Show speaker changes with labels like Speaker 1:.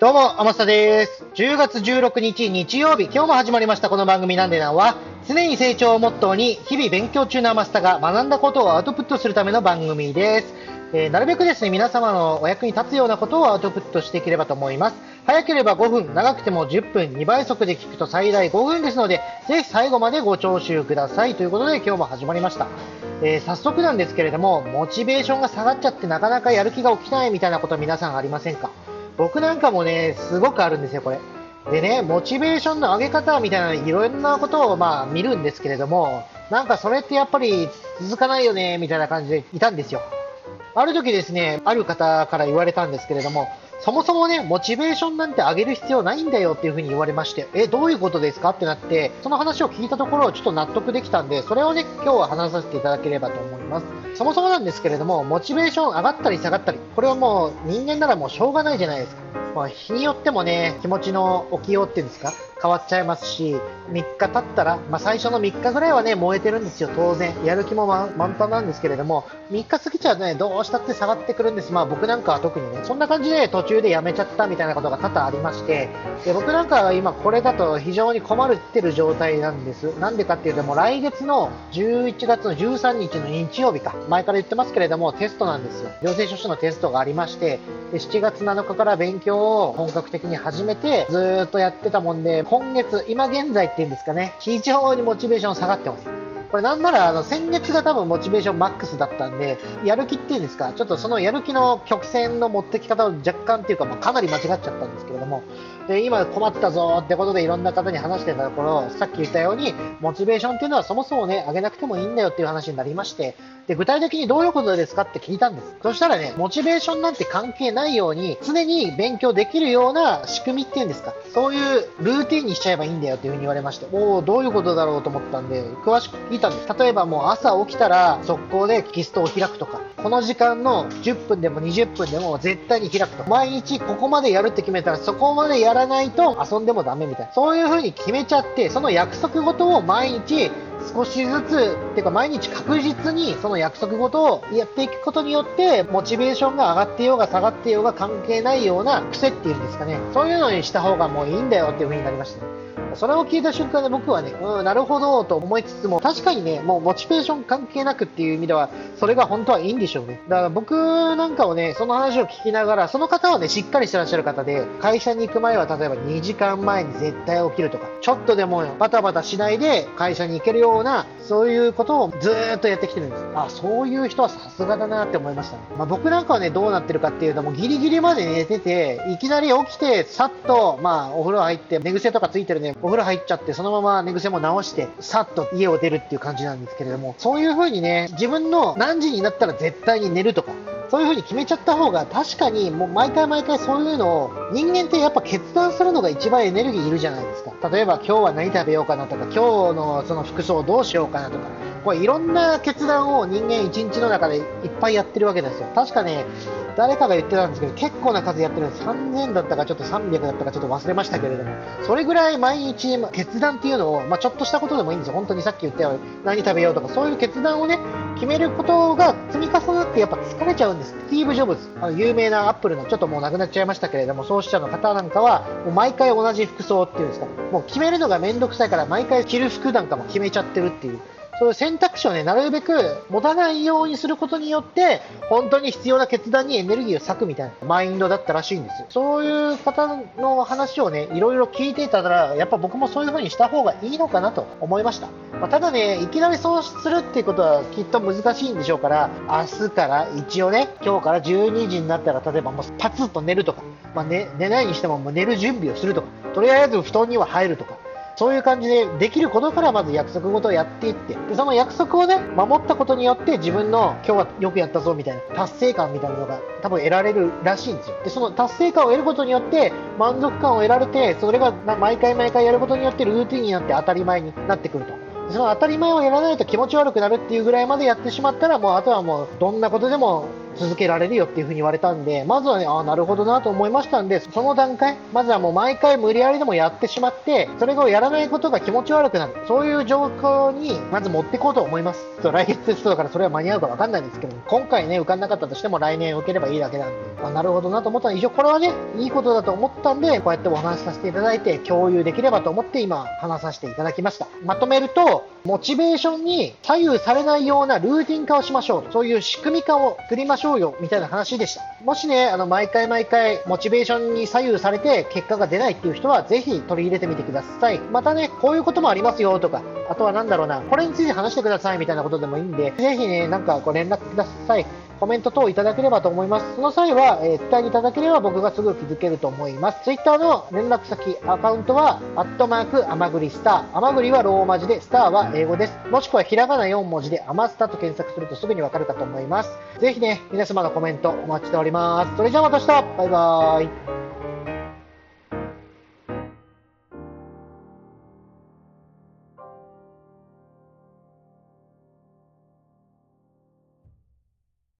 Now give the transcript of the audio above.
Speaker 1: どうも、天下です。10月16日日曜日、今日も始まりましたこの番組なんでなんは、常に成長をモットーに、日々勉強中の天下が学んだことをアウトプットするための番組です。えーなるべくですね、皆様のお役に立つようなことをアウトプットしていければと思います。早ければ5分、長くても10分、2倍速で聞くと最大5分ですので、ぜひ最後までご聴取ください。ということで今日も始まりました。えー早速なんですけれども、モチベーションが下がっちゃってなかなかやる気が起きないみたいなこと皆さんありませんか？僕なんかもね、すごくあるんですよ、これ。でね、モチベーションの上げ方みたいな、いろんなことをまあ見るんですけれども、なんかそれってやっぱり続かないよね、みたいな感じでいたんですよ。ある時ですね、ある方から言われたんですけれども、そもそもね、モチベーションなんて上げる必要ないんだよっていう風に言われまして、え、どういうことですかってなって、その話を聞いたところ、ちょっと納得できたんで、それをね、今日は話させていただければと思います。そもそもなんですけれども、モチベーション上がったり下がったり、これはもう人間ならもうしょうがないじゃないですか。まあ、日によってもね、気持ちの起きようっていうんですか、変わっちゃいますし、3日経ったら、まあ、最初の3日ぐらいはね、燃えてるんですよ、当然。やる気も満タンなんですけれども、3日過ぎちゃうとね、どうしたって下がってくるんです。まあ僕なんかは特にね、そんな感じで途中でやめちゃったみたいなことが多々ありまして、で僕なんかは今これだと非常に困ってる状態なんです。なんでかっていうと、もう来月の11月の13日の日曜日か、前から言ってますけれども、テストなんですよ。行政書士のテストがありまして、で7月7日から勉強を本格的に始めて、ずーっとやってたもんで、今月、今現在っていうんですかね、非常にモチベーション下がってます。これなんならあの先月が多分モチベーションマックスだったんで、やる気っていうんですか、ちょっとそのやる気の曲線の持ってき方を若干っていうか、まあ、かなり間違っちゃったんですけれども、で今困ったぞってことでいろんな方に話してたところ、さっき言ったように、モチベーションっていうのはそもそもね、上げなくてもいいんだよっていう話になりまして、で具体的にどういうことですかって聞いたんです。そしたらね、モチベーションなんて関係ないように、常に勉強できるような仕組みっていうんですか、そういうルーティンにしちゃえばいいんだよっていうふうに言われまして、おお、どういうことだろうと思ったんで、詳しく聞いたんです。例えばもう朝起きたら速攻でキストを開くとか、この時間の10分でも20分でも絶対に開くと。毎日ここまでやるって決めたらそこまでやらないと遊んでもダメみたいな。そういう風に決めちゃって、その約束事を毎日少しずつ、てか毎日確実にその約束事をやっていくことによって、モチベーションが上がってようが下がってようが関係ないような癖っていうんですかね。そういうのにした方がもういいんだよっていう風になりました。それを聞いた瞬間で僕はね、うん、なるほどと思いつつも、確かにね、もうモチベーション関係なくっていう意味では、それが本当はいいんでしょうね。だから僕なんかをね、その話を聞きながら、その方はね、しっかりしてらっしゃる方で、会社に行く前は例えば2時間前に絶対起きるとか、ちょっとでもバタバタしないで会社に行けるような、そういうことをずっとやってきてるんです。あ、そういう人はさすがだなって思いましたね。まあ、僕なんかはね、どうなってるかっていうと、もうギリギリまで寝てて、いきなり起きて、さっと、まあ、お風呂入って、寝癖とかついてるね、お風呂入っちゃって、そのまま寝癖も直して、さっと家を出るっていう感じなんですけれども、そういう風にね、自分の何時になったら絶対に寝るとか、そういう風に決めちゃった方が確かにもう毎回毎回そういうのを人間ってやっぱ決断するのが一番エネルギーいるじゃないですか。例えば今日は何食べようかなとか、今日のその服装どうしようかなとか、これいろんな決断を人間一日の中でいっぱいやってるわけですよ。確かね、誰かが言ってたんですけど、結構な数やってるんです。3000だったかちょっと300だったかちょっと忘れましたけれども、それぐらい毎日決断っていうのを、まあ、ちょっとしたことでもいいんですよ。本当にさっき言ったように何食べようとか、そういう決断をね、決めることが積み重なってやっぱ疲れちゃうんです。スティーブ・ジョブズ、あの有名なアップルのちょっともう亡くなっちゃいましたけれども、創始者の方なんかは、もう毎回同じ服装っていうんですか、もう決めるのがめんどくさいから毎回着る服なんかも決めちゃってるっていう。そういう選択肢をね、なるべく持たないようにすることによって、本当に必要な決断にエネルギーを割くみたいなマインドだったらしいんですよ。そういう方の話をね、いろいろ聞いていたら、やっぱ僕もそういう風にした方がいいのかなと思いました。まあ、ただね、いきなりそうするっていうことはきっと難しいんでしょうから、明日から一応ね、今日から12時になったら、例えばもうパツッと寝るとか、まあ、寝寝ないにしてももう寝る準備をするとか、とりあえず布団には入るとか、そういう感じでできることからまず約束事をやっていって、でその約束をね、守ったことによって自分の今日はよくやったぞみたいな達成感みたいなのが多分得られるらしいんですよ。で、その達成感を得ることによって満足感を得られて、それが毎回毎回やることによってルーティンになって当たり前になってくると。その当たり前をやらないと気持ち悪くなるっていうぐらいまでやってしまったら、もうあとはもうどんなことでも続けられるよっていう風に言われたんで、まずはね、ああ、なるほどなと思いましたんで、その段階、まずはもう毎回無理やりでもやってしまって、それをやらないことが気持ち悪くなる。そういう状況に、まず持っていこうと思います。来月テストだからそれは間に合うかわかんないんですけど、今回ね、受かんなかったとしても来年受ければいいだけなんで、あなるほどなと思ったら、一応これはね、いいことだと思ったんで、こうやってお話しさせていただいて、共有できればと思って今、話させていただきました。まとめると、モチベーションに左右されないようなルーティン化をしましょう。そういう仕組み化を作りましょうよ、みたいな話でした。もしね、あの、毎回毎回、モチベーションに左右されて結果が出ないっていう人は、ぜひ取り入れてみてください。またね、こういうこともありますよとか、あとはなんだろうな、これについて話してくださいみたいなことでもいいんで、ぜひね、なんかご連絡ください。コメント等いただければと思います。その際は、えー、伝えていただければ僕がすぐ気づけると思います。Twitter の連絡先、アカウントは、アットマーク、アマグリスター。アマグリはローマ字で、スターは英語です。もしくはひらがな4文字で、アマスタと検索するとすぐにわかるかと思います。ぜひね、皆様のコメントお待ちしております。それじゃあまた明日バイバーイ